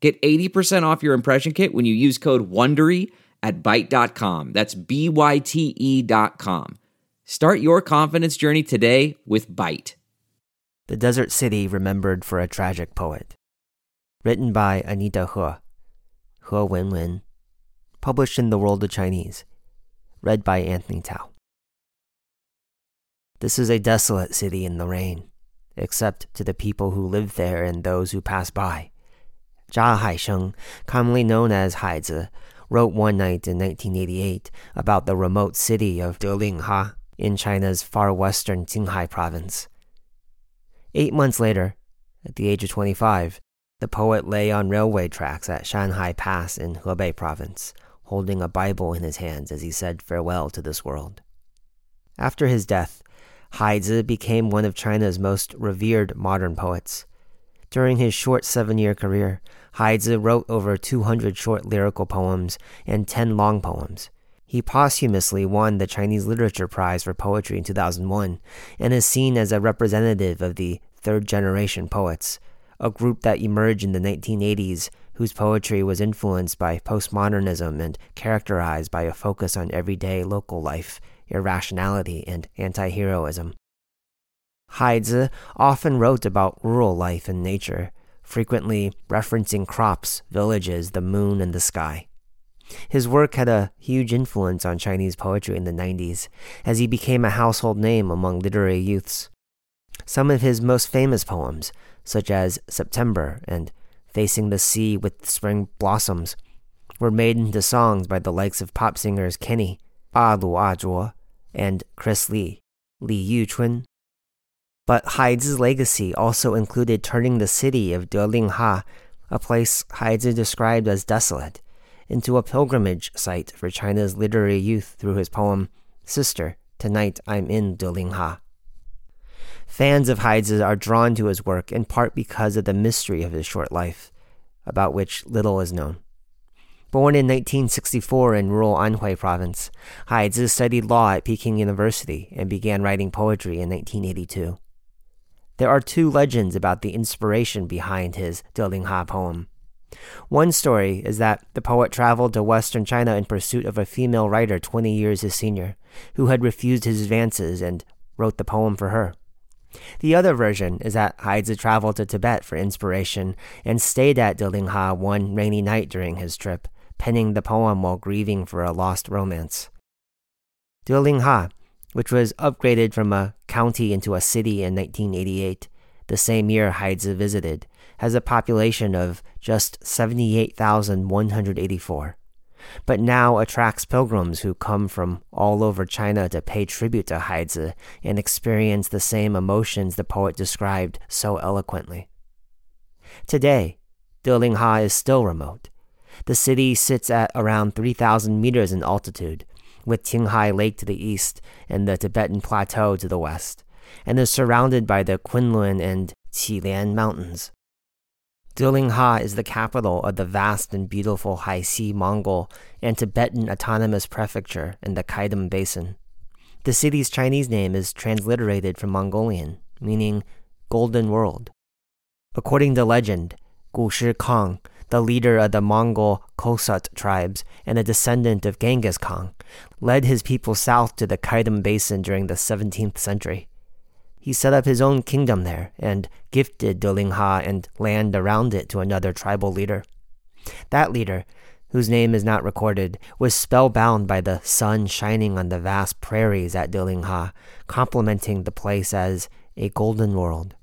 Get 80% off your impression kit when you use code WONDERY at Byte.com. That's B-Y-T-E dot com. Start your confidence journey today with Byte. The Desert City Remembered for a Tragic Poet. Written by Anita He. He Wenwen. Published in The World of Chinese. Read by Anthony Tao. This is a desolate city in the rain, except to the people who live there and those who pass by. Zha Haisheng, commonly known as Haizi, wrote one night in 1988 about the remote city of Delingha in China's far western Qinghai province. Eight months later, at the age of 25, the poet lay on railway tracks at Shanhai Pass in Hebei province, holding a Bible in his hands as he said farewell to this world. After his death, Haizi became one of China's most revered modern poets. During his short seven year career, Haizi wrote over 200 short lyrical poems and 10 long poems. He posthumously won the Chinese Literature Prize for Poetry in 2001 and is seen as a representative of the third generation poets, a group that emerged in the 1980s whose poetry was influenced by postmodernism and characterized by a focus on everyday local life, irrationality, and anti heroism. Haizi often wrote about rural life and nature, frequently referencing crops, villages, the moon, and the sky. His work had a huge influence on Chinese poetry in the 90s, as he became a household name among literary youths. Some of his most famous poems, such as September and Facing the Sea with Spring Blossoms, were made into songs by the likes of pop singers Kenny, ah A Lu A ah Zhuo, and Chris Lee, Li Yuchun, but Haizi's legacy also included turning the city of Delingha, a place Haizi described as desolate, into a pilgrimage site for China's literary youth through his poem, Sister, Tonight I'm in Delingha. Fans of Haizi are drawn to his work in part because of the mystery of his short life, about which little is known. Born in 1964 in rural Anhui province, Haizi studied law at Peking University and began writing poetry in 1982. There are two legends about the inspiration behind his Delingha poem. One story is that the poet traveled to western China in pursuit of a female writer 20 years his senior, who had refused his advances and wrote the poem for her. The other version is that Haizi traveled to Tibet for inspiration and stayed at Delingha one rainy night during his trip, penning the poem while grieving for a lost romance. Delingha which was upgraded from a county into a city in 1988, the same year Haizi visited, has a population of just 78,184, but now attracts pilgrims who come from all over China to pay tribute to Haizi and experience the same emotions the poet described so eloquently. Today, Delingha is still remote. The city sits at around 3,000 meters in altitude, with Qinghai Lake to the east and the Tibetan Plateau to the west, and is surrounded by the Kunlun and Qilian Mountains. Delingha is the capital of the vast and beautiful Haixi Mongol and Tibetan Autonomous Prefecture in the Qaidam Basin. The city's Chinese name is transliterated from Mongolian, meaning Golden World. According to legend, Gushi Khan, the leader of the Mongol Khoshut tribes and a descendant of Genghis Khan, led his people south to the Qaidam Basin during the 17th century. He set up his own kingdom there and gifted Delingha and land around it to another tribal leader. That leader, whose name is not recorded, was spellbound by the sun shining on the vast prairies at Delingha, complimenting the place as a golden world.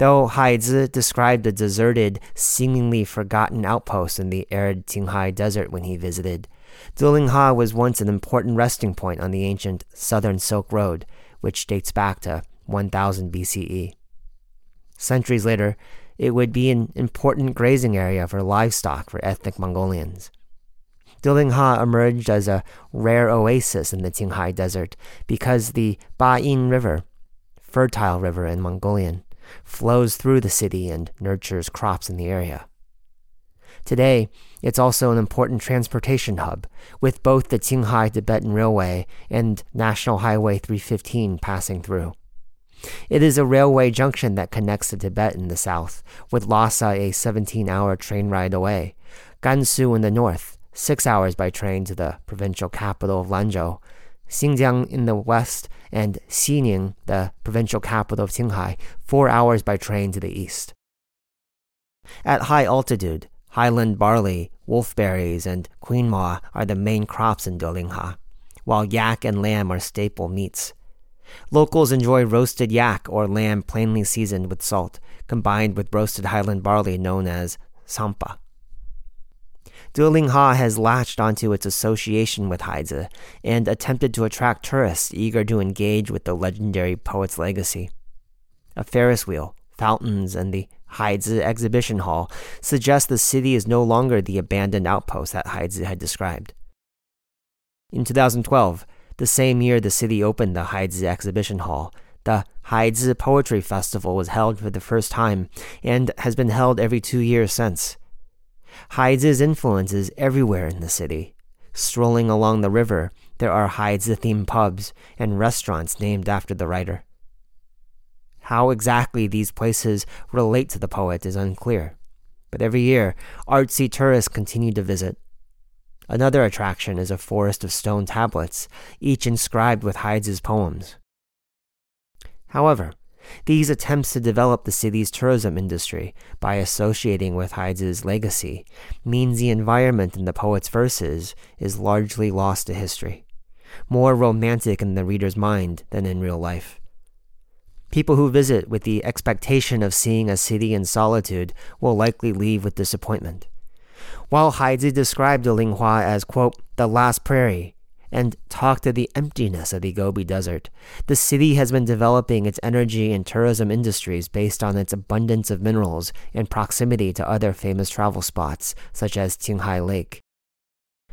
Though Haizi described a deserted, seemingly forgotten outpost in the arid Qinghai Desert when he visited, Delingha was once an important resting point on the ancient Southern Silk Road, which dates back to 1000 BCE. Centuries later, it would be an important grazing area for livestock for ethnic Mongolians. Delingha emerged as a rare oasis in the Qinghai Desert because the Ba'in River, fertile river in Mongolian, flows through the city and nurtures crops in the area. Today, it's also an important transportation hub, with both the Qinghai Tibetan Railway and National Highway 315 passing through. It is a railway junction that connects to Tibet in the south, with Lhasa a 17 hour train ride away, Gansu in the north, six hours by train to the provincial capital of Lanzhou, Xinjiang in the west, and Xining, the provincial capital of Qinghai, four hours by train to the east. At high altitude, highland barley, wolfberries, and quinoa are the main crops in Delingha, while yak and lamb are staple meats. Locals enjoy roasted yak or lamb plainly seasoned with salt, combined with roasted highland barley known as tsampa. Delingha has latched onto its association with Haizi and attempted to attract tourists eager to engage with the legendary poet's legacy. A Ferris wheel, fountains, and the Haizi exhibition hall suggest the city is no longer the abandoned outpost that Haizi had described. In 2012, the same year the city opened the Haizi exhibition hall, the Haizi Poetry Festival was held for the first time and has been held every two years since. Haizi's influence is everywhere in the city. Strolling along the river, there are Haizi themed pubs and restaurants named after the writer. How exactly these places relate to the poet is unclear, but every year, artsy tourists continue to visit. Another attraction is a forest of stone tablets, each inscribed with Haizi's poems. However, these attempts to develop the city's tourism industry by associating with Haizi's legacy means the environment in the poet's verses is largely lost to history, more romantic in the reader's mind than in real life. People who visit with the expectation of seeing a city in solitude will likely leave with disappointment. While Haizi described Delingha as, quote, the last prairie, and talk to the emptiness of the Gobi Desert. The city has been developing its energy and tourism industries based on its abundance of minerals and proximity to other famous travel spots, such as Qinghai Lake.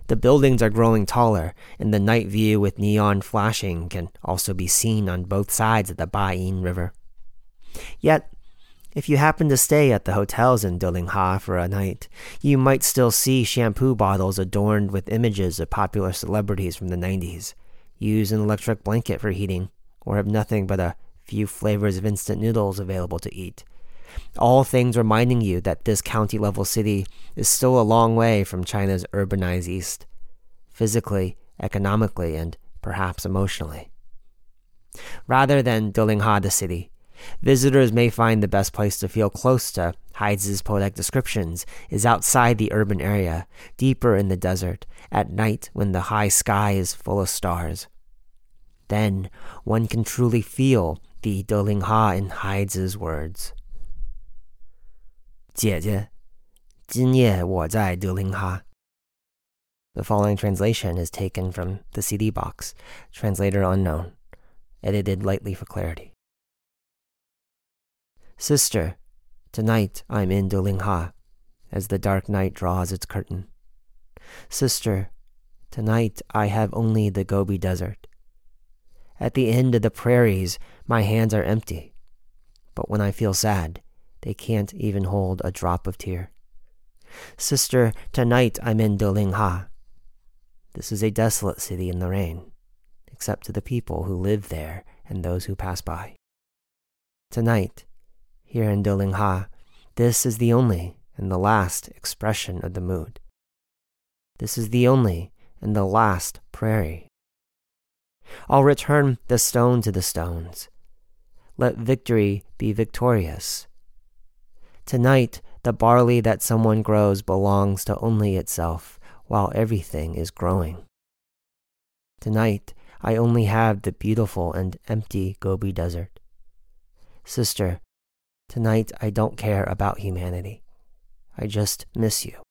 The buildings are growing taller, and the night view with neon flashing can also be seen on both sides of the Ba'in River. Yet, if you happen to stay at the hotels in Delingha for a night, you might still see shampoo bottles adorned with images of popular celebrities from the 90s, use an electric blanket for heating, or have nothing but a few flavors of instant noodles available to eat. All things reminding you that this county level city is still a long way from China's urbanized east, physically, economically, and perhaps emotionally. Rather than Delingha the city, Visitors may find the best place to feel close to Haizi's poetic descriptions is outside the urban area, deeper in the desert, at night when the high sky is full of stars. Then one can truly feel the Delingha in Haizi's words. 姐姐，今夜我在德林哈。The following translation is taken from the CD box, translator unknown, edited lightly for clarity. Sister, tonight I'm in Delingha as the dark night draws its curtain. Sister, tonight I have only the Gobi Desert. At the end of the prairies, my hands are empty. But when I feel sad, they can't even hold a drop of tear. Sister, tonight I'm in Delingha. This is a desolate city in the rain, except to the people who live there and those who pass by. Tonight, here in Delingha, this is the only and the last expression of the mood. This is the only and the last prairie. I'll return the stone to the stones. Let victory be victorious. Tonight, the barley that someone grows belongs to only itself, while everything is growing. Tonight, I only have the beautiful and empty Gobi Desert. Sister, Tonight, I don't care about humanity. I just miss you.